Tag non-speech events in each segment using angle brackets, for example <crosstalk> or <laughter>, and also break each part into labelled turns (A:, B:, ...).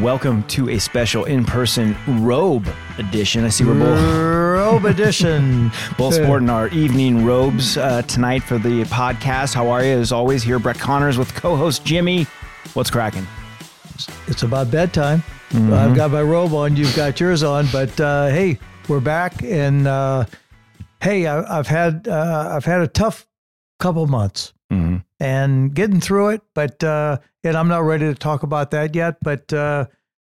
A: Welcome to a special in person robe edition. I see we're both,
B: Robe edition. <laughs>
A: both sporting our evening robes uh, tonight for the podcast. How are you? As always, here, Brett Connors with co host Jimmy. What's cracking?
B: It's about bedtime. I've got my robe on. You've got yours on. But uh, hey, we're back, and uh, hey, I, I've had uh, I've had a tough couple months
A: Mhm.
B: And getting through it. But uh, and I'm not ready to talk about that yet. But uh,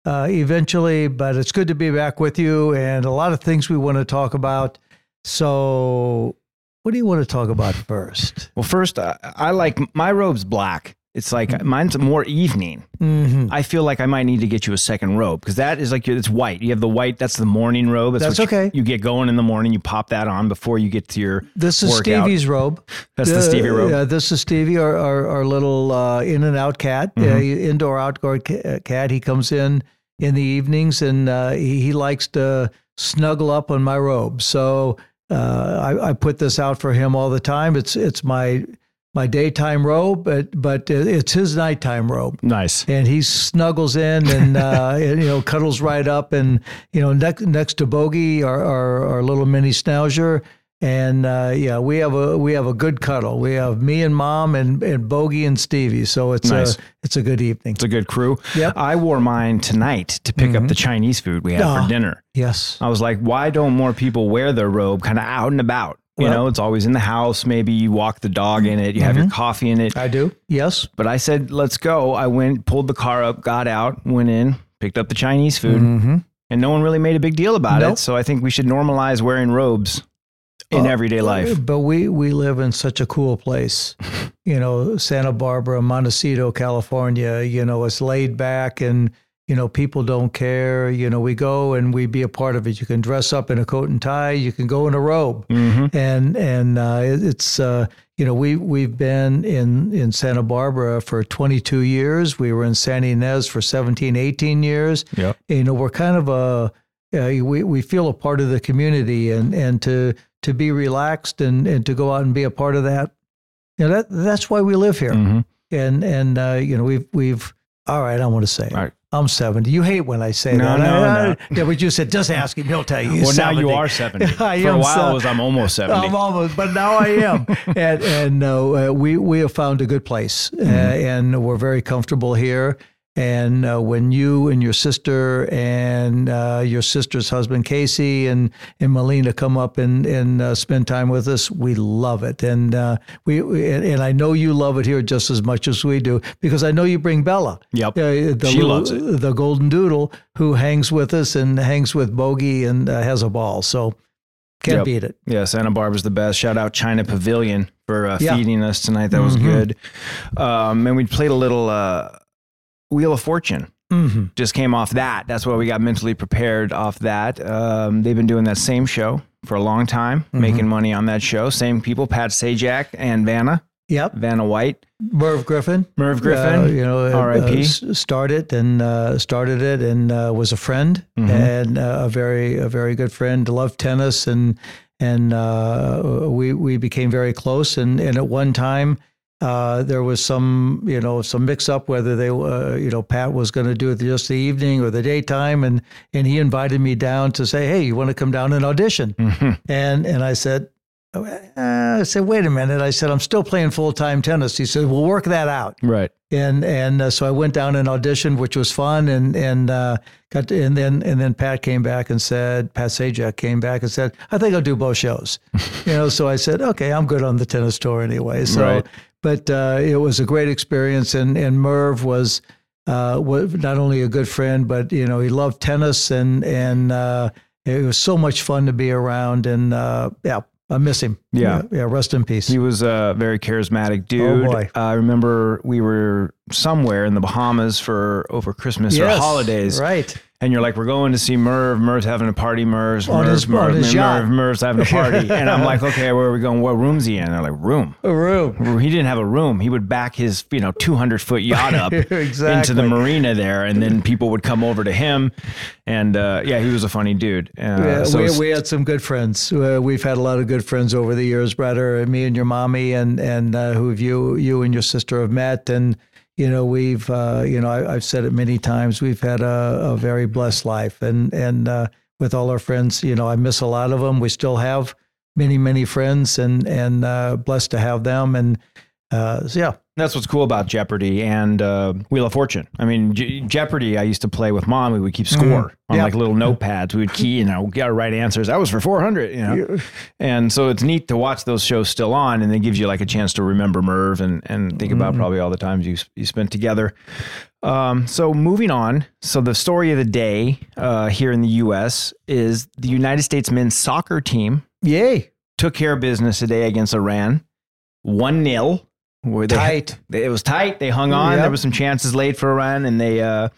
B: uh, eventually, but it's good to be back with you, and a lot of things we want to talk about. So, what do you want to talk about first?
A: Well, first, I like my robe's black. It's like mine's more evening.
B: Mm-hmm.
A: I feel like I might need to get you a second robe because that is like it's white. You have the white. That's the morning robe.
B: That's
A: what
B: okay.
A: You, get going in the morning. You pop that on before you get to your.
B: This is
A: workout.
B: Stevie's robe.
A: That's the Stevie robe.
B: Yeah, this is Stevie, our, our, our little uh, in and out cat,
A: Mm-hmm.
B: uh, indoor outdoor cat. He comes in in the evenings and uh, he, he likes to snuggle up on my robe. So uh, I, I put this out for him all the time. It's it's my my daytime robe, but but it's his nighttime robe
A: Nice.
B: and he snuggles in and, <laughs> uh, and, you know cuddles right up and you know next next to Bogey our, our, our little mini schnauzer and uh, yeah we have a we have a good cuddle we have me and mom and, and Bogey and Stevie so it's
A: Nice.
B: a it's a good evening
A: It's a good crew.
B: Yep.
A: I wore mine tonight to pick up the Chinese food we had
B: Oh.
A: for dinner.
B: yes
A: I was like, why don't more people wear their robe kind of out and about? You
B: Well-
A: know, it's always in the house. Maybe you walk the dog in it, you have your coffee in it.
B: I do yes
A: But I said, let's go. I went, pulled the car up, got out, went in, picked up the Chinese food, and no one really made a big deal about
B: Nope.
A: it. So I think we should normalize wearing robes in
B: Uh,
A: everyday life.
B: But we we live in such a cool place, <laughs> you know, Santa Barbara, Montecito, California. You know, it's laid back and you know people don't care. You know, we go and we be a part of it. You can dress up in a coat and tie. You can go in a robe,
A: Mm-hmm.
B: and and uh, it's uh, you know we we've been in in Santa Barbara for 22 years. We were in San Ynez for 17, 18 years.
A: Yep.
B: You know, we're kind of a uh, we we feel a part of the community, and and to to be relaxed and and to go out and be a part of that. You know, that that's why we live here.
A: hmm
B: And and uh, you know we've we've all right. I want to say.
A: All right.
B: I'm 70. You hate when I say
A: No,
B: that.
A: no,
B: I-
A: no.
B: Yeah, but you said just ask him. He'll tell you.
A: Well, now you are 70. <laughs>
B: I
A: For a while, it was I'm almost 70.
B: I'm almost, but now I am. <laughs> and and uh, we we have found a good place, uh,
A: Mm-hmm.
B: and we're very comfortable here. And uh, when you and your sister and uh, your sister's husband Casey and and Melina come up and and uh, spend time with us, we love it. And uh, we, we and, I know you love it here just as much as we do because I know you bring Bella.
A: Yep.
B: Uh, the
A: She loves it.
B: The golden doodle who hangs with us and hangs with Bogey and uh, has a ball. So can't
A: Yep.
B: beat it.
A: Yeah, Santa Barbara's the best. Shout out China Pavilion for uh,
B: Yeah.
A: feeding us tonight. That was
B: Mhm.
A: good. Um, and we played a little uh, Wheel of Fortune.
B: Mm-hmm.
A: Just came off that. That's why we got mentally prepared off that. Um, they've been doing that same show for a long time,
B: Mm-hmm.
A: making money on that show. Same people, Pat Sajak and Vanna,
B: Yep.
A: Vanna White.
B: Merv Griffin.
A: Merv Griffin,
B: uh, you know, uh,
A: R.I.P..
B: uh, s- started and uh, started it and uh, was a friend
A: Mhm.
B: and uh, a very a very good friend. Loved tennis and and uh, we we became very close. And and at one time. Uh, there was some, you know, some mix up whether they, uh, you know, Pat was going to do it just the evening or the daytime, and and he invited me down to say, hey, you want to come down and audition? And and I said, uh, I said, wait a minute. I said, I'm still playing full time tennis. He said, we'll work that out.
A: Right.
B: And and uh, so I went down and auditioned, which was fun. And and uh, got to, and then and then Pat came back and said, Pat Sajak came back and said, I think I'll do both shows. <laughs> you know, so I said, okay, I'm good on the tennis tour anyway. So,
A: Right.
B: But uh, it was a great experience. And and Merv was. Uh, was not only a good friend, but you know he loved tennis, and and uh, it was so much fun to be around. And uh, yeah, I miss him.
A: Yeah.
B: yeah, yeah, Rest in peace.
A: He was a very charismatic dude.
B: Oh, boy.
A: I remember we were somewhere in the Bahamas for over Christmas or holidays.
B: right?
A: And you're like, we're going to see Merv. Merv's having a party. Merv's, Merv,
B: his-
A: Merv, Merv. Merv, Merv's having a party. <laughs> and I'm like, okay, where are we going? What room's he in? They're like, room.
B: A room.
A: He didn't have a room. He would back his, you know, 200 foot yacht up <laughs> into the marina there, and then people would come over to him. And uh, yeah, he was a funny dude. Uh,
B: Yeah,
A: so
B: we, we had some good friends. Uh, we've had a lot of good friends over the years, brother. and Me and your mommy, and and uh, who have you you and your sister have met, and you know we've uh, you know I, I've said it many times. We've had a, a very blessed life, and and uh, with all our friends, you know I miss a lot of them. We still have many many friends, and and uh, blessed to have them, and uh, so yeah.
A: That's what's cool about Jeopardy and uh, Wheel of Fortune. I mean, Je- Jeopardy, I used to play with mom. We would keep score
B: Mhm.
A: on
B: Yeah.
A: like little notepads. We would key, you know, get our right answers. That was for 400, you know. And so it's neat to watch those shows still on and it gives you like a chance to remember Merv and, and think about
B: Mhm.
A: probably all the times you, you spent together. Um, so moving on. So the story of the day uh, here in the U.S. is the United States men's soccer team
B: Yay.
A: took care of business today against Iran, one 0 where they
B: Tight.
A: it was tight. They hung on.
B: Yep.
A: There was some chances late for Iran, and they uh,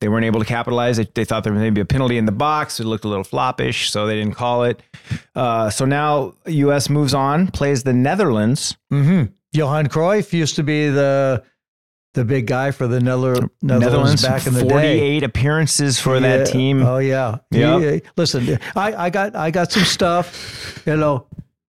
A: they weren't able to capitalize. They, they thought there was maybe a penalty in the box. It looked a little floppish, so they didn't call it. Uh, so now U.S. moves on, plays the Netherlands.
B: hmm Johan Cruyff used to be the the big guy for the Nether- Netherlands, back in the day.
A: 48 appearances for that team.
B: Oh yeah.
A: Yep.
B: Yeah. Listen, I, I got I got some stuff. You know,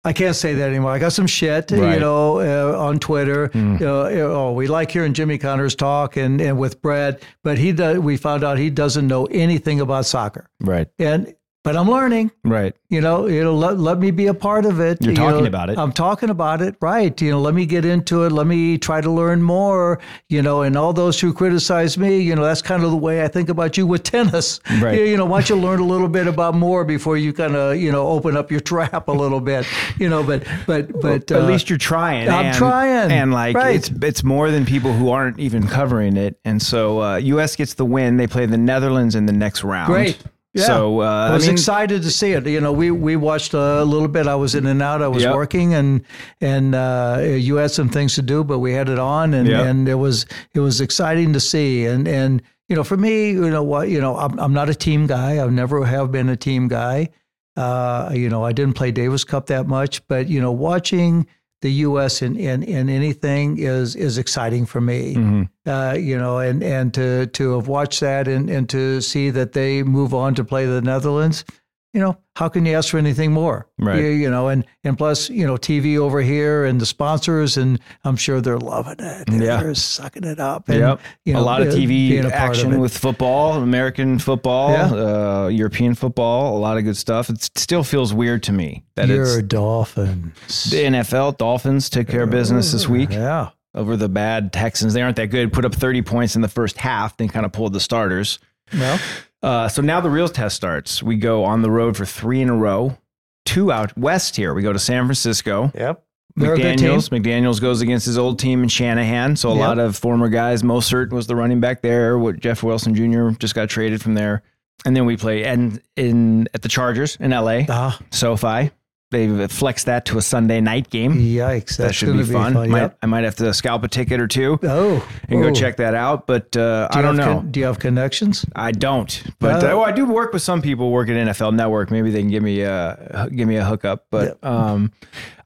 B: I can't say that anymore. I got some shit.
A: Right.
B: You know, uh, on Twitter. You know, you know, oh, we like hearing Jimmy Connors talk and and with Brad, but he does. We found out he doesn't know anything about soccer.
A: Right,
B: And but I'm learning.
A: right.
B: You know, you know, let, let me be a part of it.
A: You're
B: You
A: talking
B: know,
A: about it.
B: I'm talking about it, right? You know, let me get into it. Let me try to learn more. You know, and all those who criticize me, you know, that's kind of the way I think about you with tennis.
A: Right.
B: You, you know, why don't you learn a little bit about more before you kind of, you know, open up your trap a little bit. You know, but but but
A: at
B: uh,
A: least you're trying.
B: I'm
A: and,
B: trying.
A: and like
B: Right.
A: it's it's more than people who aren't even covering it. And so uh, U.S. gets the win. They play the Netherlands in the next round.
B: Great. Yeah.
A: So uh,
B: I was
A: mean,
B: excited to see it. You know, we we watched a little bit. I was in and out. I was
A: Yep.
B: working, and and uh, you had some things to do, but we had it on, and
A: Yep.
B: and it was it was exciting to see. And and you know, for me, you know what, you know, I'm I'm not a team guy. I've never have been a team guy. Uh, you know, I didn't play Davis Cup that much, but you know, watching the U.S. in, in, in anything is is exciting for me.
A: Mm-hmm.
B: Uh, you know, and and to to have watched that and and to see that they move on to play the Netherlands, you know, how can you ask for anything more?
A: Right.
B: You, you know, and and plus, you know, TV over here and the sponsors, and I'm sure they're loving it.
A: Yeah.
B: they're sucking it up. And,
A: Yep.
B: you know,
A: a lot of
B: uh,
A: TV
B: being a part of
A: action with football, American football,
B: Yeah.
A: uh, European football, a lot of good stuff. It still feels weird to me that
B: Your
A: it's
B: Dolphins.
A: the NFL Dolphins took care of business this week
B: Yeah.
A: over the bad Texans. They aren't that good. Put up 30 points in the first half, then kind of pulled the starters.
B: Well,
A: Uh, so now the real test starts. We go on the road for three in a row, two out west here. We go to San Francisco.
B: yep. They're a.
A: McDaniels. McDaniels goes against his old team in Shanahan. So a
B: Yep.
A: lot of former guys. Mostert was the running back there. What Jeff Wilson Jr. just got traded from there. And then we play and in at the Chargers in LA,
B: Ah,
A: SoFi. They've flexed that to a Sunday night game.
B: Yikes!
A: that should be fun.
B: Yep.
A: Might, I might have to scalp a ticket or two
B: Oh,
A: and go
B: oh.
A: check that out. But uh,
B: Do
A: I don't know.
B: con- do you have connections?
A: I don't, but
B: Uh,
A: uh, oh, I do work with some people work at NFL Network. Maybe they can give me a give me a hookup. But um,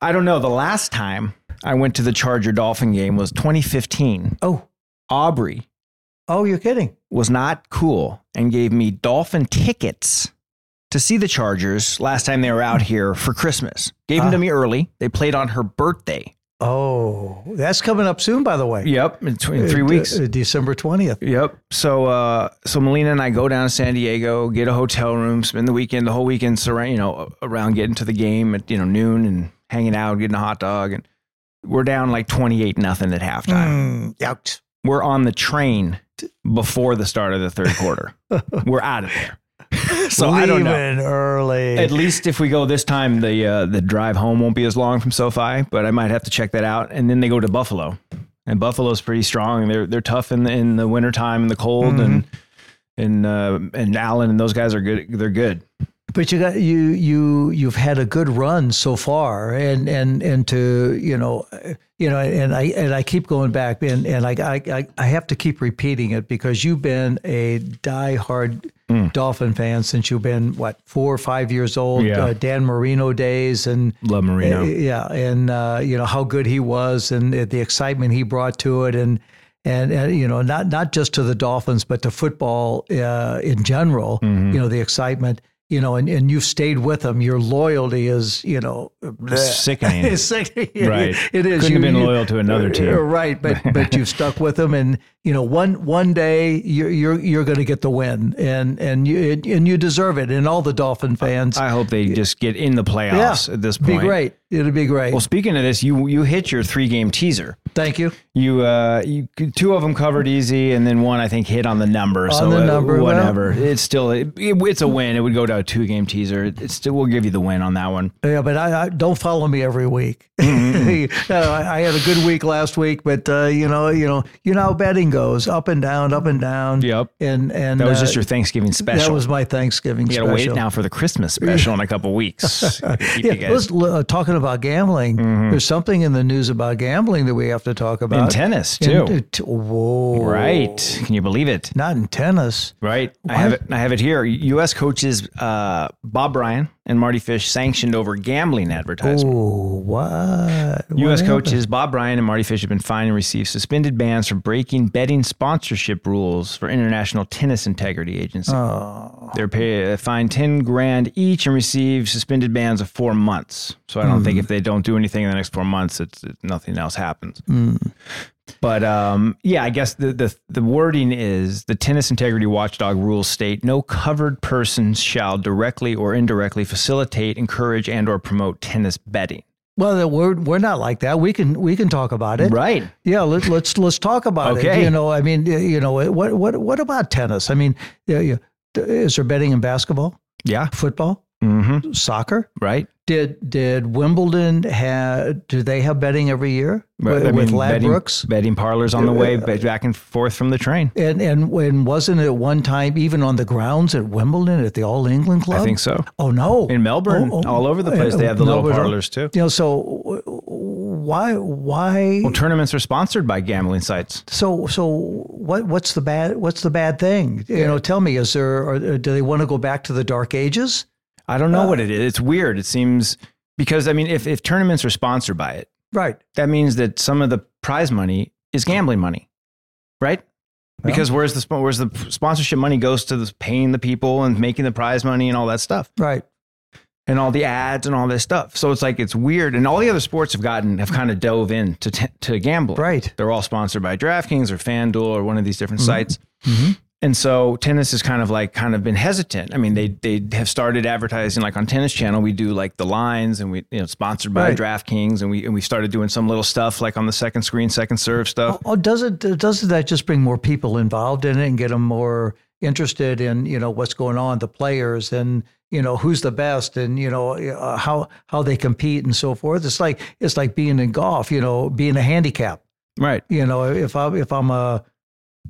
A: I don't know. The last time I went to the Charger Dolphin game was 2015.
B: Oh,
A: Aubree
B: oh, you're kidding.
A: was not cool and gave me Dolphin tickets to see the Chargers last time they were out here for Christmas. Gave them to
B: Ah.
A: me early. They played on her birthday.
B: Oh, that's coming up soon, by the way.
A: Yep, in, tw- in three
B: Uh,
A: weeks.
B: uh, December twentieth.
A: Yep. So, uh, so Melina and I go down to San Diego, get a hotel room, spend the weekend, the whole weekend, surround, you know, around getting to the game at you know noon and hanging out, getting a hot dog, and we're down like twenty eight nothing at halftime.
B: Mm.
A: We're on the train before the start of the third quarter. <laughs> we're out of there. <laughs> so I don't know.
B: Early.
A: At least if we go this time, the uh, the drive home won't be as long from SoFi, but I might have to check that out. And then they go to Buffalo, and Buffalo's pretty strong. They're they're tough in the, in the wintertime and the cold, and and uh, and Allen and those guys are good. They're good.
B: But you got you you you've had a good run so far, and and and to you know, you know, and I and I keep going back, and and I I I have to keep repeating it because you've been a diehard Dolphin fan since you've been what four or five years old.
A: Yeah.
B: Uh, Dan Marino days, and
A: Love Marino.
B: uh, yeah, and uh, you know how good he was, and the excitement he brought to it, and. And, and you know, not not just to the Dolphins, but to football uh, in general.
A: Mm-hmm.
B: You know, the excitement you know, and, and you've stayed with them. Your loyalty is, you know,
A: Sickening. <laughs>
B: it's sickening.
A: Right.
B: It is.
A: Couldn't have been loyal to another team.
B: Uh, Right. But but <laughs> you've stuck with them, and you know, one one day you're you're you're going to get the win, and and you and you deserve it. And all the Dolphin fans,
A: I hope they just get in the playoffs at this point.
B: be great. It'll be great.
A: Well, speaking of this, you you hit your three game teaser.
B: Thank you.
A: You uh, you two of them covered easy, and then one I think hit on the number. so
B: the
A: uh,
B: number, well-
A: whatever. it's still it, it's a win. It would go to a two game teaser. It, still we'll give you the win on that one.
B: Yeah, but I, I don't follow me every week.
A: Mm-hmm. <laughs>
B: Uh, I, I had a good week last week, but uh, you know, you know, you know how betting goes, up and down, up and down.
A: Yep.
B: And and
A: That was
B: uh,
A: just your Thanksgiving special.
B: That was my Thanksgiving
A: you gotta
B: special.
A: wait now for the Christmas special in a couple weeks. <laughs>
B: Yeah,
A: guys-
B: let's, uh, talking about gambling. There's something in the news about gambling that we have to talk about.
A: in tennis too.
B: uh, t- whoa!
A: right? Can you believe it?
B: Not in tennis.
A: Right. I have it. I have it here. U.S. coaches uh, Bob Bryan and Mardy Fish sanctioned over gambling advertising.
B: Oh, what?
A: U.S.
B: What
A: coaches Bob Bryan and Mardy Fish have been fined and received suspended bans for breaking betting sponsorship rules for International Tennis Integrity Agency.
B: Oh.
A: They're pay, fined ten grand each and receive suspended bans of four months. So I don't
B: Hmm.
A: think if they don't do anything in the next four months, it's, it, nothing else happens.
B: Hmm.
A: But um, yeah, I guess the, the the wording is the tennis integrity watchdog rules state no covered persons shall directly or indirectly facilitate, encourage, and or promote tennis betting.
B: Well, we're we're not like that. We can we can talk about it.
A: Right.
B: Yeah. Let's let's let's talk about it. You know, I mean, you know, what what what about tennis? I mean, is there betting in basketball,
A: Yeah.
B: football,
A: Mm-hmm.
B: soccer?
A: Right.
B: Did did Wimbledon have? Do they have betting every year
A: Right,
B: with,
A: I mean, betting,
B: Ladbrokes?
A: betting parlors on the uh, way uh, back and forth from the train.
B: And and when wasn't it one time even on the grounds at Wimbledon at the All England Club?
A: I think so.
B: Oh no!
A: In Melbourne,
B: Oh, oh,
A: all over the place, they have the little parlors too.
B: You know, so why why
A: Well, tournaments are sponsored by gambling sites.
B: so so what what's the bad what's the bad thing? You know, tell me, is there or do they want to go back to the dark ages?
A: I don't know what it is. It's weird. It seems because I mean, if if tournaments are sponsored by it,
B: Right.
A: that means that some of the prize money is gambling money, right? Because where's the where's the sponsorship money goes to the paying the people and making the prize money and all that stuff
B: Right.
A: and all the ads and all this stuff. So it's like it's weird. And all the other sports have gotten have kind of dove in to t- to gambling.
B: Right.
A: They're all sponsored by DraftKings or FanDuel or one of these different
B: Mm-hmm.
A: sites. And so tennis has kind of like kind of been hesitant. I mean, they they have started advertising like on Tennis Channel. We do like the lines, and we you know sponsored by
B: Right.
A: DraftKings, and we and we started doing some little stuff like on the second screen, second serve stuff.
B: Oh, does it doesn't that just bring more people involved in it and get them more interested in you know what's going on, the players and you know who's the best and you know uh, how how they compete and so forth. It's like it's like being in golf, you know, being a handicap.
A: Right.
B: You know, if I if I'm a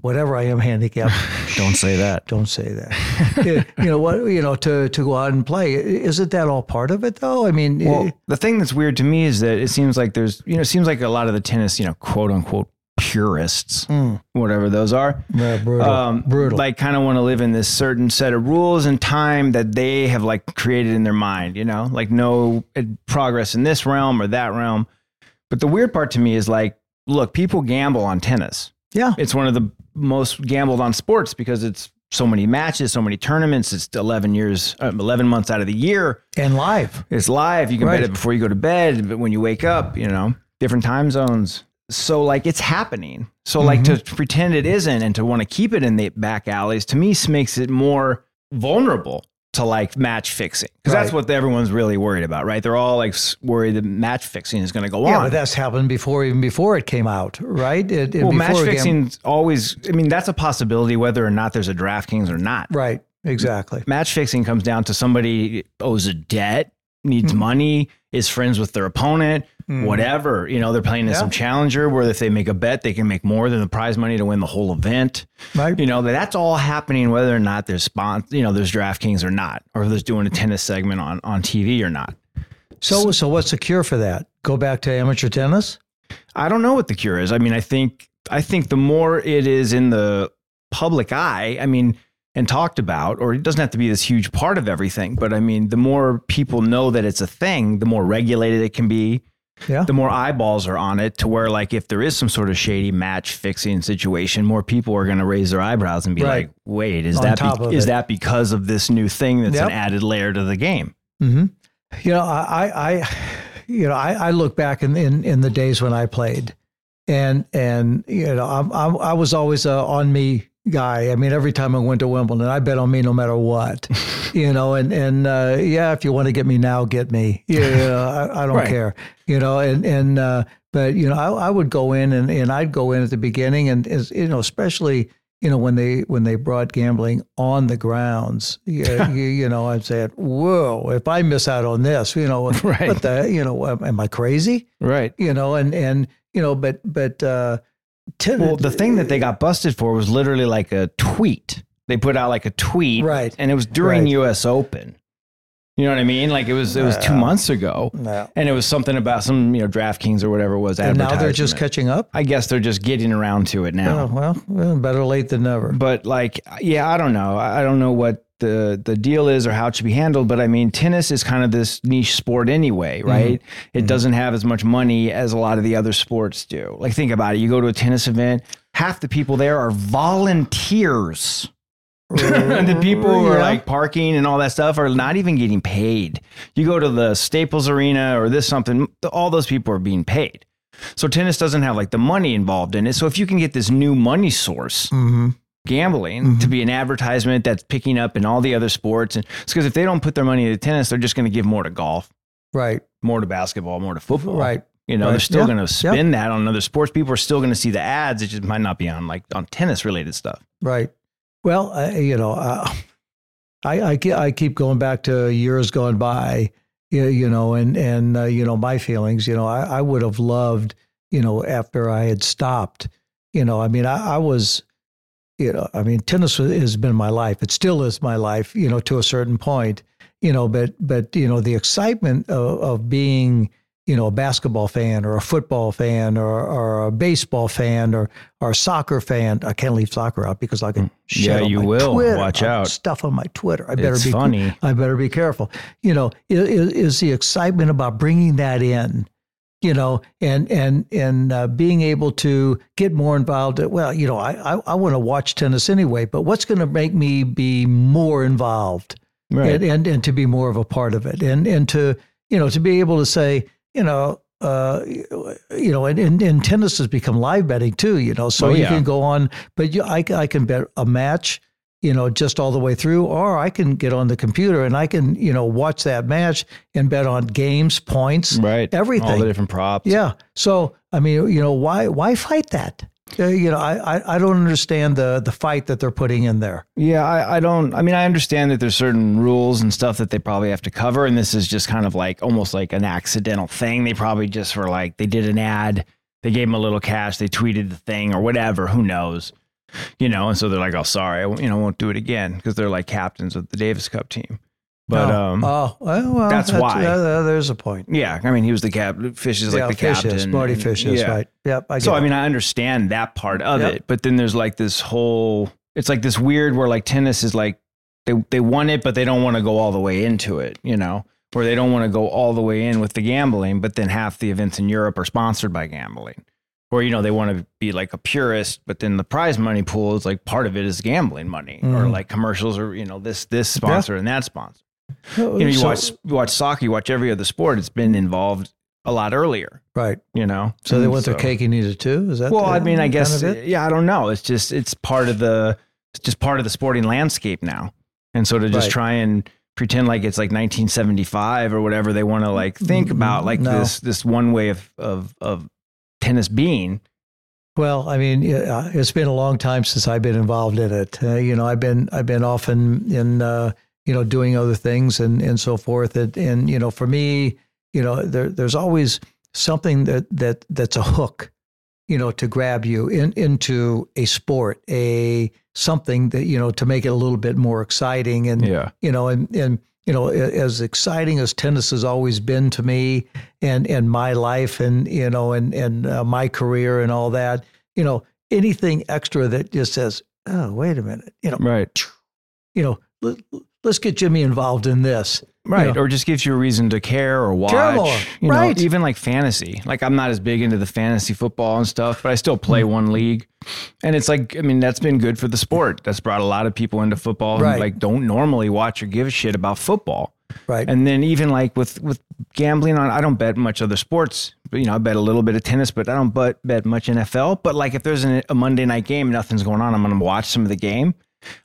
B: whatever I am handicapped. <laughs>
A: Don't say that.
B: Don't say that. <laughs> you know what? You know to to go out and play. Isn't that all part of it though? I mean,
A: well, the thing that's weird to me is that it seems like there's you know it seems like a lot of the tennis you know quote unquote purists,
B: mm.
A: whatever those are,
B: yeah, brutal, um, brutal.
A: like kind of want to live in this certain set of rules and time that they have like created in their mind. You know, like no progress in this realm or that realm. But the weird part to me is like, look, people gamble on tennis.
B: Yeah,
A: it's one of the most gambled on sports because it's so many matches, so many tournaments. It's 11 years, uh, 11 months out of the year.
B: And live.
A: It's live. You can right. bet it before you go to bed, but when you wake up, you know, different time zones. So like it's happening. So mm-hmm. like to pretend it isn't and to want to keep it in the back alleys to me makes it more vulnerable to like match fixing because right. that's what everyone's really worried about, right? They're all like worried that match fixing is going to go
B: yeah,
A: on.
B: Yeah, but that's happened before, even before it came out, right? It,
A: it, well, match fixing always. I mean, that's a possibility whether or not there's a DraftKings or not.
B: Right. Exactly.
A: Match fixing comes down to somebody owes a debt, needs mm-hmm. money, is friends with their opponent, mm. whatever. You know, they're playing in yeah. some challenger where if they make a bet, they can make more than the prize money to win the whole event.
B: Right.
A: You know, that's all happening whether or not there's spon- you know, there's DraftKings or not, or if there's doing a tennis segment on, on TV or not.
B: So, so what's the cure for that? Go back to amateur tennis?
A: I don't know what the cure is. I mean, I think I think the more it is in the public eye, I mean, and talked about, or it doesn't have to be this huge part of everything, but I mean, the more people know that it's a thing, the more regulated it can be.
B: Yeah.
A: The more eyeballs are on it to where like if there is some sort of shady match fixing situation, more people are going to raise their eyebrows and be right. like, "Wait, is on that be- is it. that because of this new thing that's yep. an added layer to the game?"
B: Mm-hmm. You know, I, I, you know, I, I look back in, in in the days when I played, and and you know, I'm, I'm i was always a on me guy. I mean, every time I went to Wimbledon, I bet on me no matter what, <laughs> you know. And and uh, yeah, if you want to get me now, get me. Yeah, I, I, don't right. care, you know. And and uh, but you know, I, I would go in and, and I'd go in at the beginning, and as, you know, especially you know when they when they brought gambling on the grounds, you, <laughs> you, you know, I'd say, whoa, if I miss out on this, you know, right. what the you know, am I crazy?
A: Right.
B: You know, and and you know, but but. uh
A: well, the thing that they got busted for was literally like a tweet. They put out like a tweet,
B: right?
A: And it was during right. U.S. Open. You know what I mean? Like it was it was two months ago, and it was something about some you know DraftKings or whatever it was.
B: And now they're just catching up.
A: I guess they're just getting around to it now.
B: Oh, well, well, better late than never.
A: But like, yeah, I don't know. I don't know what the the deal is or how it should be handled. But I mean, tennis is kind of this niche sport anyway, mm-hmm. right? Mm-hmm. It mm-hmm. doesn't have as much money as a lot of the other sports do. Like think about it. You go to a tennis event, half the people there are volunteers. and <laughs> the people who are yeah. like parking and all that stuff are not even getting paid. You go to the Staples Arena or this something, all those people are being paid. So tennis doesn't have like the money involved in it. So if you can get this new money source,
B: mm-hmm
A: gambling mm-hmm. to be an advertisement that's picking up in all the other sports. And it's because if they don't put their money into tennis, they're just going to give more to golf,
B: right?
A: More to basketball, more to football,
B: right?
A: You know,
B: right.
A: they're still yeah. going to spin yeah. that on other sports. People are still going to see the ads. It just might not be on like on tennis related stuff,
B: right? Well, uh, you know, uh, I, I I keep going back to years gone by, you know, and and uh, you know my feelings. You know, I, I would have loved, you know, after I had stopped. You know, I mean, I, I was you know, I mean, tennis has been my life. It still is my life, you know, to a certain point, you know, but, but, you know, the excitement of, of being, you know, a basketball fan or a football fan or, or a baseball fan or, or a soccer fan. I can't leave soccer out because I can mm.
A: yeah, you will
B: Twitter,
A: watch out
B: stuff on my Twitter. I better
A: it's
B: be
A: funny.
B: I better be careful. You know, is, is the excitement about bringing that in you know, and and and uh, being able to get more involved. Well, you know, I I, I want to watch tennis anyway, but what's going to make me be more involved
A: right.
B: and, and and to be more of a part of it, and and to you know to be able to say, you know, uh, you know, and, and, and, tennis has become live betting too, you know, so
A: oh,
B: you can go on, but you, I, I can bet a match you know, just all the way through, or I can get on the computer and I can, you know, watch that match and bet on games, points,
A: right,
B: everything,
A: all the different props.
B: Yeah. So I mean, you know, why why fight that? Uh, you know, I, I, I don't understand the the fight that they're putting in there.
A: Yeah, I, I don't. I mean, I understand that there's certain rules and stuff that they probably have to cover, and this is just kind of like almost like an accidental thing. They probably just were like they did an ad, they gave them a little cash, they tweeted the thing or whatever. Who knows? You know, and so they're like, "Oh, sorry, I won't, you know, won't do it again," because they're like captains of the Davis Cup team. But
B: oh,
A: um,
B: oh well, well,
A: that's why.
B: uh, there's a point.
A: yeah, I mean, he was the cap. Fish is like
B: yeah,
A: the captain.
B: fishes, Mardy
A: and-
B: Fishes,
A: yeah.
B: right? Yep. I
A: so
B: get
A: I mean, I understand that part of
B: Yep.
A: it, but then there's like this whole. It's like this weird where like tennis is like they they want it, but they don't want to go all the way into it. You know, where they don't want to go all the way in with the gambling, but then half the events in Europe are sponsored by gambling. Or you know they want to be like a purist, but then the prize money pool is like part of it is gambling money, or
B: Mhm.
A: like commercials, or you know this this sponsor and that sponsor. You know, you
B: so-
A: watch you watch soccer, you watch every other sport. It's been involved a lot earlier.
B: right.
A: You know,
B: So they
A: And
B: want their cake and eat it too. Is that?
A: well,
B: the-
A: I mean, I
B: kind
A: guess,
B: of
A: yeah, I don't know. It's just, it's part of the, it's just part of the sporting landscape now. And so to just
B: Right.
A: try and pretend like it's like 1975 or whatever, they want to like think about like
B: Mm, No.
A: this, this one way of, of, of tennis being.
B: Well, I mean, it's been a long time since I've been involved in it. Uh, you know, I've been I've been often in uh, you know doing other things and and so forth. And, and you know, for me, you know, there there's always something that that that's a hook, you know, to grab you in into a sport, a something that you know to make it a little bit more exciting and
A: Yeah.
B: you know, and and you know, as exciting as tennis has always been to me, and and my life, and you know, and and uh, my career, and all that, you know, anything extra that just says, oh, wait a minute, you know,
A: Right.
B: you know, let's get Jimmy involved in this,
A: Right.
B: You know,
A: Or just gives you a reason to care or watch.
B: Care more.
A: You know,
B: Right.
A: even like fantasy. Like I'm not as big into the fantasy football and stuff, but I still play
B: Mm.
A: one league. And it's like, I mean, that's been good for the sport. That's brought a lot of people into football who like don't normally watch or give a shit about football.
B: right,
A: And then even like with with gambling on, I don't bet much other sports. But you know, I bet a little bit of tennis, but I don't bet bet much NFL. But like if there's an, a Monday night game, nothing's going on, I'm gonna watch some of the game.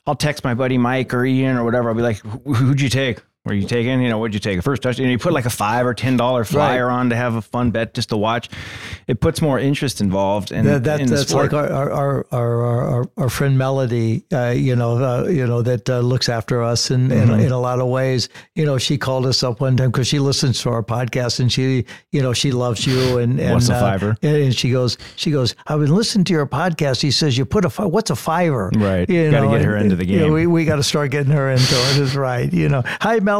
A: I'll text my buddy Mike or Ian or whatever. I'll be like, "Who- "Who'd you take? Were you taking? You know, what'd you take? A first touchdown? And you put like a five or ten dollar flyer on to have a fun bet just to watch. It puts more interest involved in,
B: that, that
A: in
B: that's
A: sport.
B: like our our our our, our, friend Melody, uh, you know, uh, you know that uh, looks after us in,
A: Mm-hmm.
B: in in a lot of ways. You know, she called us up one time because she listens to our podcast and she, you know, she loves you and, and
A: What's a
B: uh,
A: fiver?
B: and, and she goes, she goes, I've been listening to your podcast. He says you put a fi- what's a fiver?
A: Right.
B: You
A: Gotta get her into the
B: you know,
A: game.
B: we we got to start getting her into it. Is right. You know, hi Melody,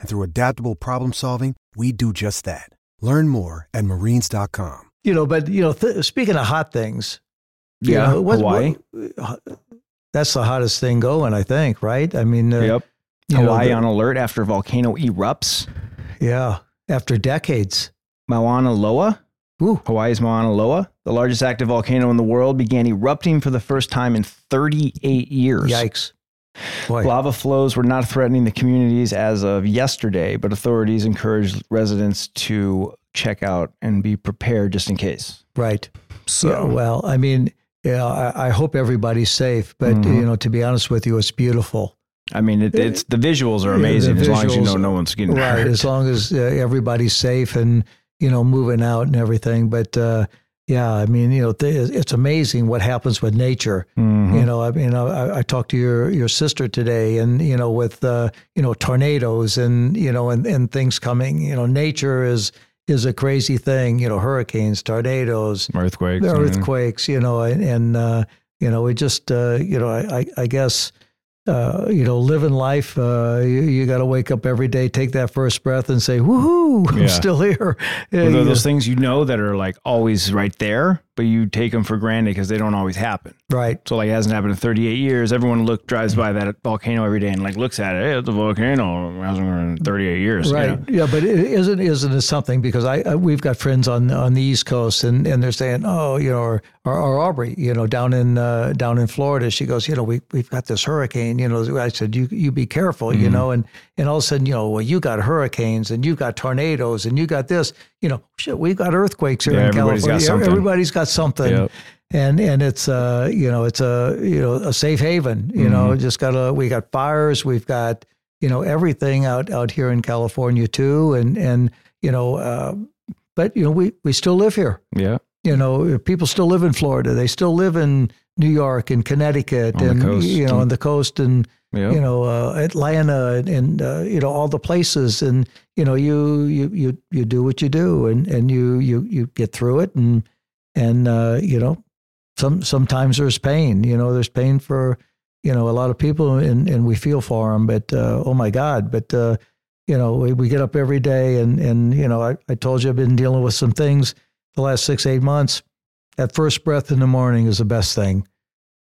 C: And through adaptable problem solving, we do just that. Learn more at marines.com.
B: you know, but you know, th- speaking of hot things, you
A: Yeah,
B: know, what-
A: Hawaii.
B: what- that's the hottest thing going, I think. Right? I mean, uh,
A: Yep.
B: you know,
A: Hawaii
B: the-
A: on alert after volcano erupts.
B: yeah, after decades.
A: Mauna Loa,
B: Ooh,
A: Hawaii's Mauna Loa, the largest active volcano in the world, began erupting for the first time in 38 years.
B: yikes! Boy,
A: Lava flows were not threatening the communities as of yesterday, but authorities encouraged residents to check out and be prepared just in case.
B: right.
A: So,
B: Yeah, well, I mean, yeah, I, I hope everybody's safe, but
A: Mhm.
B: you know, to be honest with you, it's beautiful.
A: I mean, it, it's the visuals are
B: Yeah, the
A: amazing as long as you know no one's getting hurt.
B: right?
A: hurt.
B: As long as uh, everybody's safe and you know moving out and everything. But uh, yeah, I mean, you know, th- it's amazing what happens with nature.
A: Mhm.
B: You know, I mean, I, I talked to your your sister today, and you know, with uh, you know tornadoes and you know and, and things coming. You know, nature is is a crazy thing. You know, hurricanes, tornadoes,
A: Earthquakes.
B: earthquakes. You know, and, and uh, you know, it just uh, you know, I I, I guess. Uh, you know, living life. Uh, you you got to wake up every day, take that first breath, and say, "Woohoo! I'm
A: Yeah.
B: still here." Uh,
A: those things you know that are like always right there, but you take them for granted because they don't always happen.
B: Right.
A: So like it hasn't happened in 38 years. Everyone look drives by that volcano every day and like looks at it. Hey, it's a volcano. It hasn't been in 38 years. you
B: Right.
A: know?
B: Yeah, but it isn't isn't it something because I, I we've got friends on on the East Coast and, and they're saying, oh, you know, or, or, or Aubree, you know, down in uh, down in Florida, she goes, you know, we we've got this hurricane. You know, I said, you you be careful, you
A: Mhm.
B: know, and and all of a sudden, you know, well, you got hurricanes and you've got tornadoes and you got this, you know, shit, we got earthquakes here
A: Yeah,
B: in
A: everybody's got
B: California.
A: something.
B: Everybody's got something.
A: Yep.
B: And and it's uh you know it's a you know a safe haven you know
A: Mhm.
B: just got a we got fires we've got you know everything out out here in California too and and you know uh, but you know we we still live here
A: Yeah.
B: you know people still live in Florida they still live in New York and Connecticut
A: On
B: and you know on the coast and
A: Yep.
B: you know uh, Atlanta and, and uh, you know all the places and you know you you you you do what you do and and you you you get through it and and uh, you know some sometimes there's pain you know there's pain for you know a lot of people and and we feel for them but uh, oh my god but uh, you know we, we get up every day and and you know I, I told you I've been dealing with some things the last six eight months that first breath in the morning is the best thing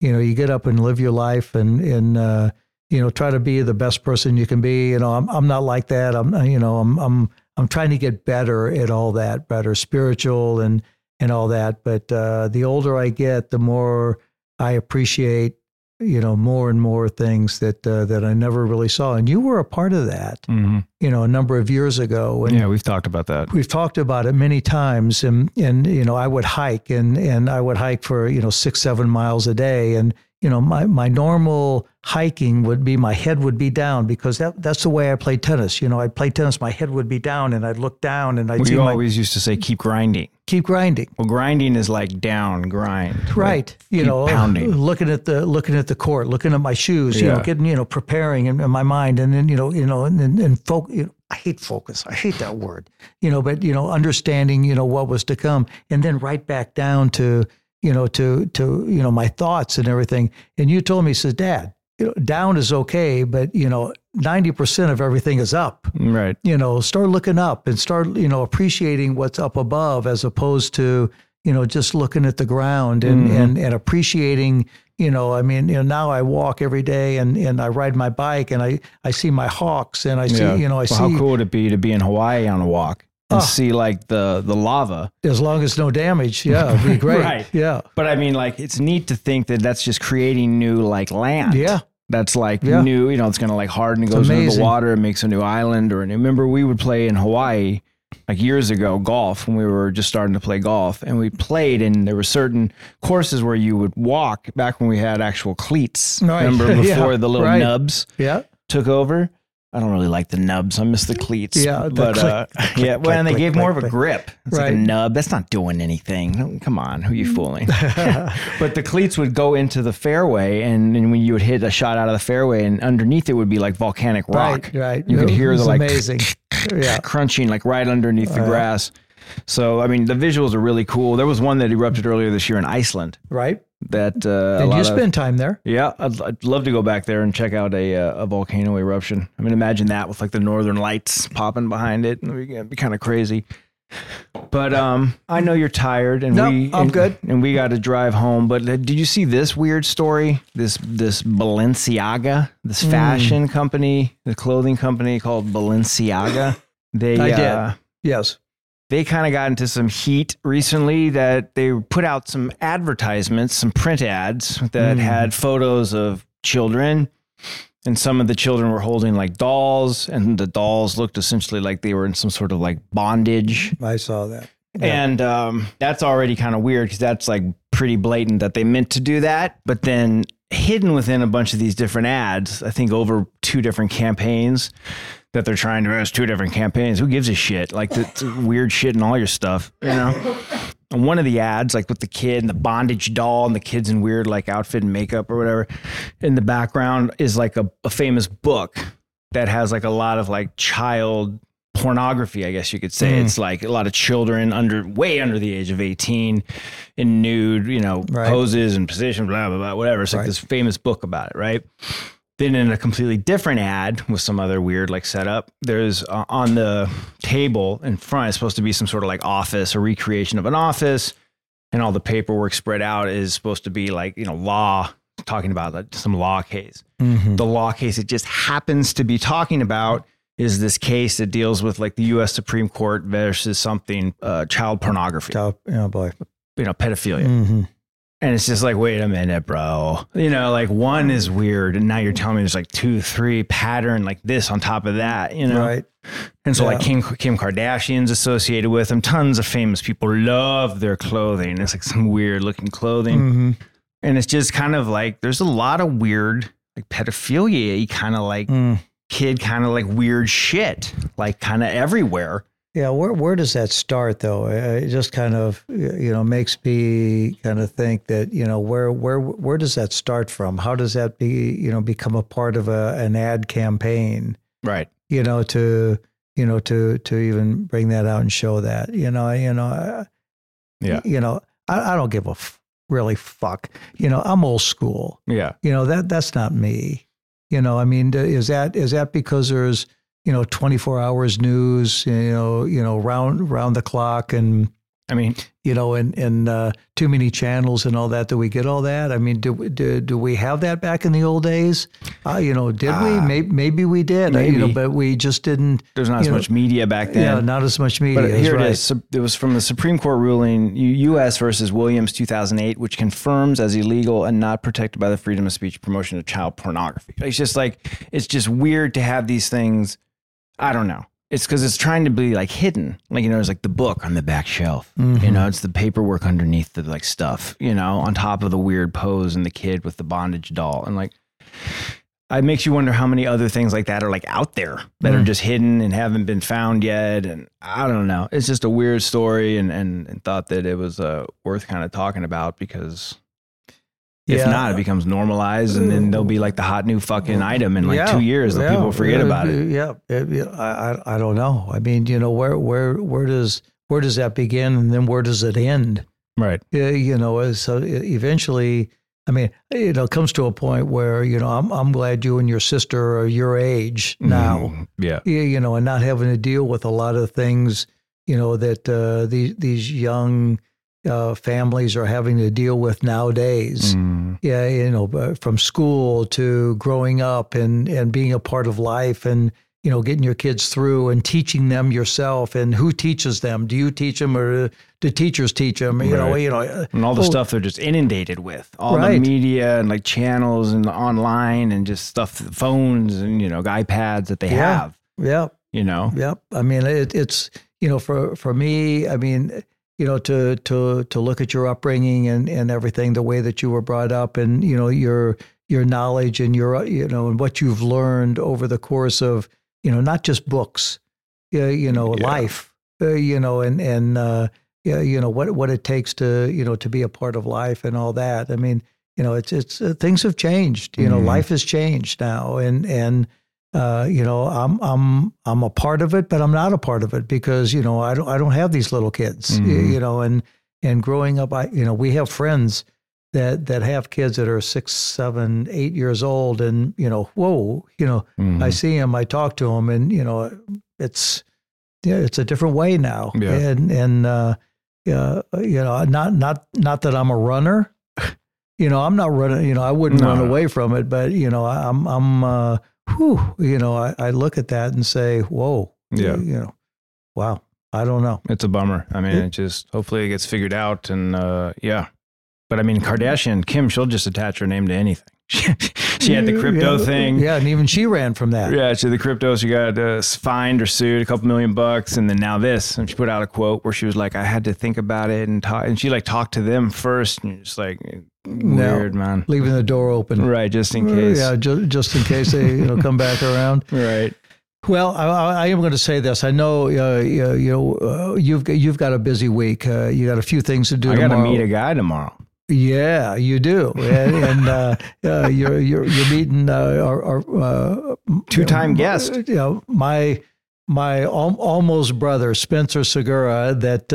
B: you know you get up and live your life and and uh, you know try to be the best person you can be. You know I'm I'm not like that. I'm you know I'm I'm I'm trying to get better at all that better spiritual and and all that. But uh, the older I get the more I appreciate you know more and more things that uh, that I never really saw. And you were a part of that
A: hmm
B: you know a number of years ago and
A: Yeah, we've talked about that.
B: we've talked about it many times. And and you know I would hike and and I would hike for you know 6 7 miles a day. And you know my my normal hiking would be my head would be down because that that's the way I played tennis you know I'd play tennis my head would be down and I'd look down and I'd
A: We
B: see my
A: always used to say keep grinding.
B: keep grinding
A: Well, grinding is like down, grind. like
B: right you know uh,
A: pounding.
B: looking at the looking at the court looking at my shoes yeah. you know getting you know preparing in, in my mind and then you know you know and and, and fo- you know, I hate focus I hate that word you know but you know understanding you know what was to come and then right back down to you know to to you know my thoughts and everything and you told me says dad you know, down is okay but you know 90% of everything is up
A: Right.
B: you know, start looking up and start, you know, appreciating what's up above as opposed to, you know, just looking at the ground and,
A: Mhm.
B: and, and appreciating, you know, I mean, you know, now I walk every day and, and I ride my bike and I, I see my hawks and I see,
A: Yeah.
B: you know, I
A: Well,
B: see
A: how cool would it be to be in Hawaii on a walk and
B: Ah.
A: see like the the lava?
B: as long as no damage. Yeah. It'd be <laughs> great.
A: Right.
B: Yeah.
A: But I mean, like, it's neat to think that that's just creating new like land.
B: Yeah.
A: That's like
B: Yeah.
A: new, you know, it's to like harden, it
B: It's
A: goes into the water, it makes a new island. Or and remember, we would play in Hawaii like years ago, golf, when we were just starting to play golf. And we played, and there were certain courses where you would walk back when we had actual cleats.
B: Right.
A: Remember <laughs>
B: Yeah.
A: before the little
B: Right.
A: nubs
B: Yeah.
A: took over? I don't really like the nubs. I miss the cleats.
B: Yeah, the
A: but
B: click,
A: uh,
B: click,
A: yeah,
B: click,
A: well, and they gave more of a grip. It's like a nub. That's not doing anything. Come on, who are you fooling? <laughs> <laughs> but the cleats would go into the fairway, and, and when you would hit a shot out of the fairway, and underneath it would be like volcanic rock.
B: Right. Right.
A: You could hear the like
B: amazing. <laughs> yeah.
A: crunching like right underneath the
B: Uh,
A: grass. So I mean, the visuals are really cool. There was one that erupted earlier this year in Iceland.
B: Right.
A: That uh, lot
B: you
A: of-
B: spend time there.
A: yeah, I'd, I'd love to go back there and check out a uh, a volcano eruption. I mean, imagine that with like the northern lights popping behind it. It'd be, it'd be kind of crazy. But um, I know you're tired, and
B: No,
A: we
B: I'm
A: and,
B: good.
A: and we got to drive home. But uh, did you see this weird story? This this Balenciaga, this
B: Hmm.
A: fashion company, the clothing company called Balenciaga. They
B: I did.
A: uh,
B: Yes.
A: They kind of got into some heat recently that they put out some advertisements, some print ads that
B: Mm.
A: had photos of children. And some of the children were holding like dolls, and the dolls looked essentially like they were in some sort of like bondage.
B: I saw that. Yeah.
A: And um, that's already kind of weird because that's like pretty blatant that they meant to do that. But then hidden within a bunch of these different ads, I think over two different campaigns that they're trying to there's two different campaigns. Who gives a shit? Like the weird shit and all your stuff, you know? And one of the ads, like with the kid and the bondage doll and the kids in weird like outfit and makeup or whatever, in the background is like a, a famous book that has like a lot of like child pornography, I guess you could say.
B: Mm.
A: It's like a lot of children under way under the age of 18 in nude, you know,
B: Right.
A: poses and positions, blah, blah, blah, whatever. It's like
B: Right.
A: this famous book about it, right? Then in a completely different ad with some other weird like setup, there's uh, on the table in front, it's supposed to be some sort of like office, a recreation of an office. and all the paperwork spread out is supposed to be like you know law talking about like, some law case.
B: Mhm.
A: The law case it just happens to be talking about is this case that deals with like the U.S. Supreme Court versus something uh, child pornography,
B: Oh, oh boy.
A: you know, pedophilia.
B: Mhm.
A: And it's just like, wait a minute, bro. You know, like one is weird, and now you're telling me there's like two, three pattern like this on top of that. You know,
B: Right.
A: and so like Kim, Kim Kardashian's associated with them. Tons of famous people love their clothing. It's like some weird looking clothing,
B: Mhm.
A: and it's just kind of like there's a lot of weird like pedophilia, kind of like
B: Mm.
A: kid, kind of like weird shit, like kind of everywhere.
B: Yeah, where where does that start though? It just kind of you know makes me kind of think that you know where where where does that start from? How does that be you know become a part of a an ad campaign?
A: Right.
B: You know to you know to to even bring that out and show that you know you know
A: Yeah.
B: you know I, I don't give a f- really fuck you know I'm old school
A: Yeah.
B: you know that that's not me you know i mean is that is that because there's you know 24 hours news you know you know round round the clock and
A: I mean,
B: you know and and uh, too many channels and all that do we get all that i mean do, we- do, do we have that back in the old days uh, you know did we
A: Ah,
B: maybe, maybe we did uh, you know but we just didn't
A: there's not as
B: know,
A: much media back then.
B: yeah not as much media
A: But here
B: right.
A: it is. It was from the Supreme Court ruling U.S. versus Williams 2008, which confirms as illegal and not protected by the freedom of speech promotion of child pornography. It's just like, it's just weird to have these things. I don't know. It's because it's trying to be like hidden. Like, you know, it's like the book on the back shelf. You
B: Mhm.
A: know, it's the paperwork underneath the like stuff, you know, on top of the weird pose and the kid with the bondage doll. And like, it makes you wonder how many other things like that are like out there that are
B: Mm.
A: just hidden and haven't been found yet. And I don't know. It's just a weird story and, and, and thought that it was uh, worth kind of talking about because if
B: Yeah.
A: not, it becomes normalized and then there'll be like the hot new fucking item in like
B: Yeah,
A: two years that
B: yeah,
A: people forget about it.
B: Yeah, I, I don't know. I mean, you know, where where where does where does that begin, and then where does it end?
A: Right.
B: Yeah, you know, so eventually, I mean, you know, it comes to a point where you know, I'm I'm glad you and your sister are your age now.
A: Mhm. Yeah.
B: Yeah, you know, and not having to deal with a lot of things, you know, that uh, these these young uh, families are having to deal with nowadays.
A: Mm.
B: Yeah, you know, uh, from school to growing up and and being a part of life and you know getting your kids through and teaching them yourself and who teaches them? Do you teach them or do teachers teach them? You know, you know, uh,
A: And all the
B: oh,
A: stuff they're just inundated with, all the media and like channels and online and just stuff, phones and you know iPads that they
B: Yeah.
A: have.
B: Yeah,
A: You know,
B: Yep. I mean, it, it's you know, for for me, I mean, you know, to to to look at your upbringing and and everything, the way that you were brought up, and you know, your your knowledge and your you know, and what you've learned over the course of you know, not just books, yeah, you know,
A: Yeah.
B: life, uh, you know, and and uh, yeah, you know what what it takes to you know to be a part of life and all that. I mean, you know, it's it's uh, things have changed. You know,
A: Mhm.
B: life has changed now, and and uh, you know, I'm I'm I'm a part of it, but I'm not a part of it because you know I don't I don't have these little kids.
A: Mhm.
B: You know, and and growing up, I you know we have friends that that have kids that are six, seven, eight years old, and you know, whoa, you know, I
A: Mhm.
B: see them, I talk to them, and you know, it's yeah, it's a different way now,
A: Yeah.
B: and and uh, yeah, you know, not not not that I'm a runner. You know, I'm not running. You know, I wouldn't
A: No,
B: run away from it, but you know, I'm I'm uh, whew, you know, I, I look at that and say, whoa,
A: Yeah.
B: you know, wow, I don't know.
A: it's a bummer. I mean,
B: It-
A: it just hopefully it gets figured out and uh, yeah. But I mean, Kardashian, Kim, she'll just attach her name to anything. <laughs> she had the crypto
B: yeah,
A: thing.
B: yeah, and even she ran from that.
A: Yeah, had the crypto. She got uh, fined or sued a couple million bucks, and then now this. And she put out a quote where she was like, "I had to think about it and talk." And she like talked to them first, and just like, weird, man.
B: leaving the door open,
A: Right, just in case.
B: Yeah, ju- just in case they you know come back around. <laughs>
A: Right.
B: Well, I, I am going to say this. I know uh, you, you know uh, you've got, you've got a busy week. Uh, you got a few things to do.
A: I got to meet a guy tomorrow.
B: Yeah, you do, and, and uh, <laughs> uh, you're you're you're meeting uh, our, our uh,
A: Two-time guest.
B: You know, my my al- almost brother Spencer Segura. That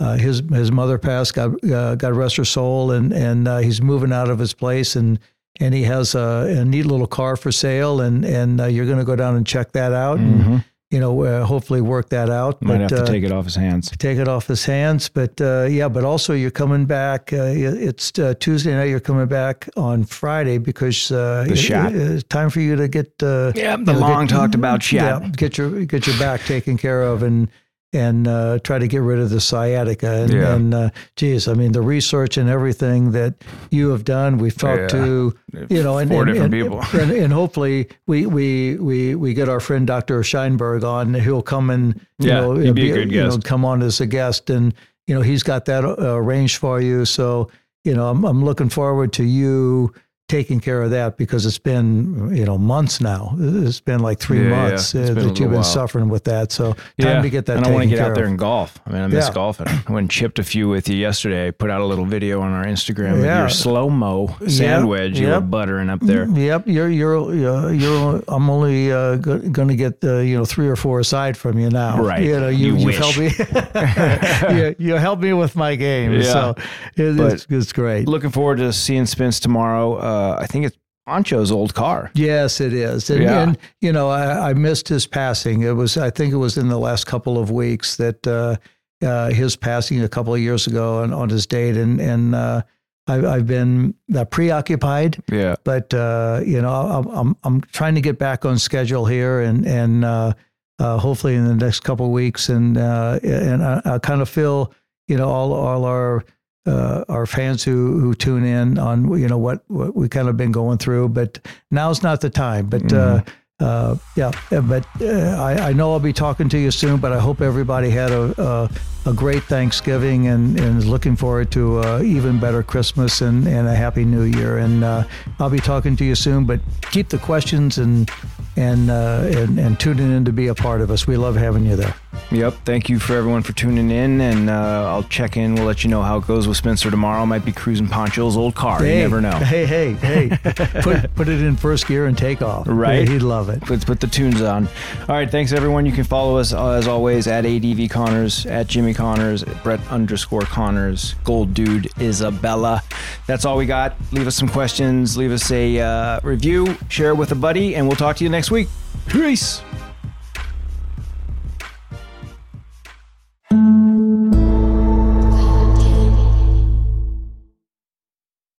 B: uh, his his mother passed. God uh, God rest her soul, and and uh, he's moving out of his place, and and he has a, a neat little car for sale, and and uh, you're going to go down and check that out, and
A: Mhm.
B: you know, uh, hopefully work that out.
A: Might
B: but,
A: have to
B: uh,
A: take it off his hands.
B: take it off his hands. But uh, yeah, but also you're coming back. Uh, it's uh, Tuesday night. You're coming back on Friday because uh,
A: The
B: it-
A: shot.
B: it's time for you to get uh,
A: Yeah, the long
B: get-
A: talked about shot.
B: Yeah, get your get your back taken care of and and uh, try to get rid of the sciatica. And,
A: Yeah.
B: and uh, geez, I mean the research and everything that you have done. We've talked
A: Yeah.
B: to you know and
A: Four
B: and,
A: different
B: and,
A: people. <laughs>
B: and, and hopefully we we we we get our friend Dr. Scheinberg on. He'll come and you
A: Yeah,
B: know
A: he'd be a good
B: you know,
A: guest.
B: come on as a guest, and you know he's got that uh, arranged for you. So you know I'm I'm looking forward to you taking care of that because it's been you know months now. It's been like three
A: Yeah, yeah.
B: months
A: It's
B: uh, that you've been
A: while.
B: suffering with that. So time to get that.
A: And I want to
B: taken
A: get
B: care
A: out there
B: of.
A: and golf. I mean, I miss
B: Yeah.
A: golfing. I went and chipped a few with you yesterday. I put out a little video on our Instagram of
B: Yeah.
A: your slow mo sand wedge you were buttering up there.
B: Yep, you're you're you're, you're I'm only uh, going to get uh, you know three or four aside from you now.
A: Right.
B: You know you,
A: You
B: you helped me. <laughs> <laughs> you, you helped me with my game.
A: Yeah.
B: So it, it's, it's great.
A: Looking forward to seeing Spence tomorrow. Uh, I think it's Pancho's old car.
B: Yes, it is. And,
A: Yeah.
B: and you know, I, I missed his passing. It was, I think it was in the last couple of weeks that uh, uh, his passing a couple of years ago on, on his date. And, and uh, I, I've been uh, preoccupied,
A: Yeah.
B: but, uh, you know, I'm, I'm, I'm trying to get back on schedule here and, and uh, uh, hopefully in the next couple of weeks. And, uh, and I, I kind of feel, you know, all, all our, uh, our fans who who tune in on you know what what we kind of been going through, but now's not the time. But uh, uh, yeah, but uh, I, I know I'll be talking to you soon. But I hope everybody had a a, a great Thanksgiving and, and looking forward to uh, even better Christmas and, and a happy New Year. And uh, I'll be talking to you soon. But keep the questions and and uh, and and tuning in to be a part of us. We love having you there.
A: Yep. Thank you for everyone for tuning in, and uh, I'll check in. We'll let you know how it goes with Spencer tomorrow. Might be cruising Pancho's old car.
B: Hey,
A: you never know.
B: Hey, hey, hey! <laughs> put put it in first gear and take off.
A: Right.
B: He'd love it.
A: Let's put the tunes on. All right, thanks everyone. You can follow us uh, as always at ADV Connors, at Jimmy Connors, Brett underscore Connors, Gold Dude Isabella. That's all we got. Leave us some questions, leave us a uh, review, share it with a buddy, and we'll talk to you next week. Peace.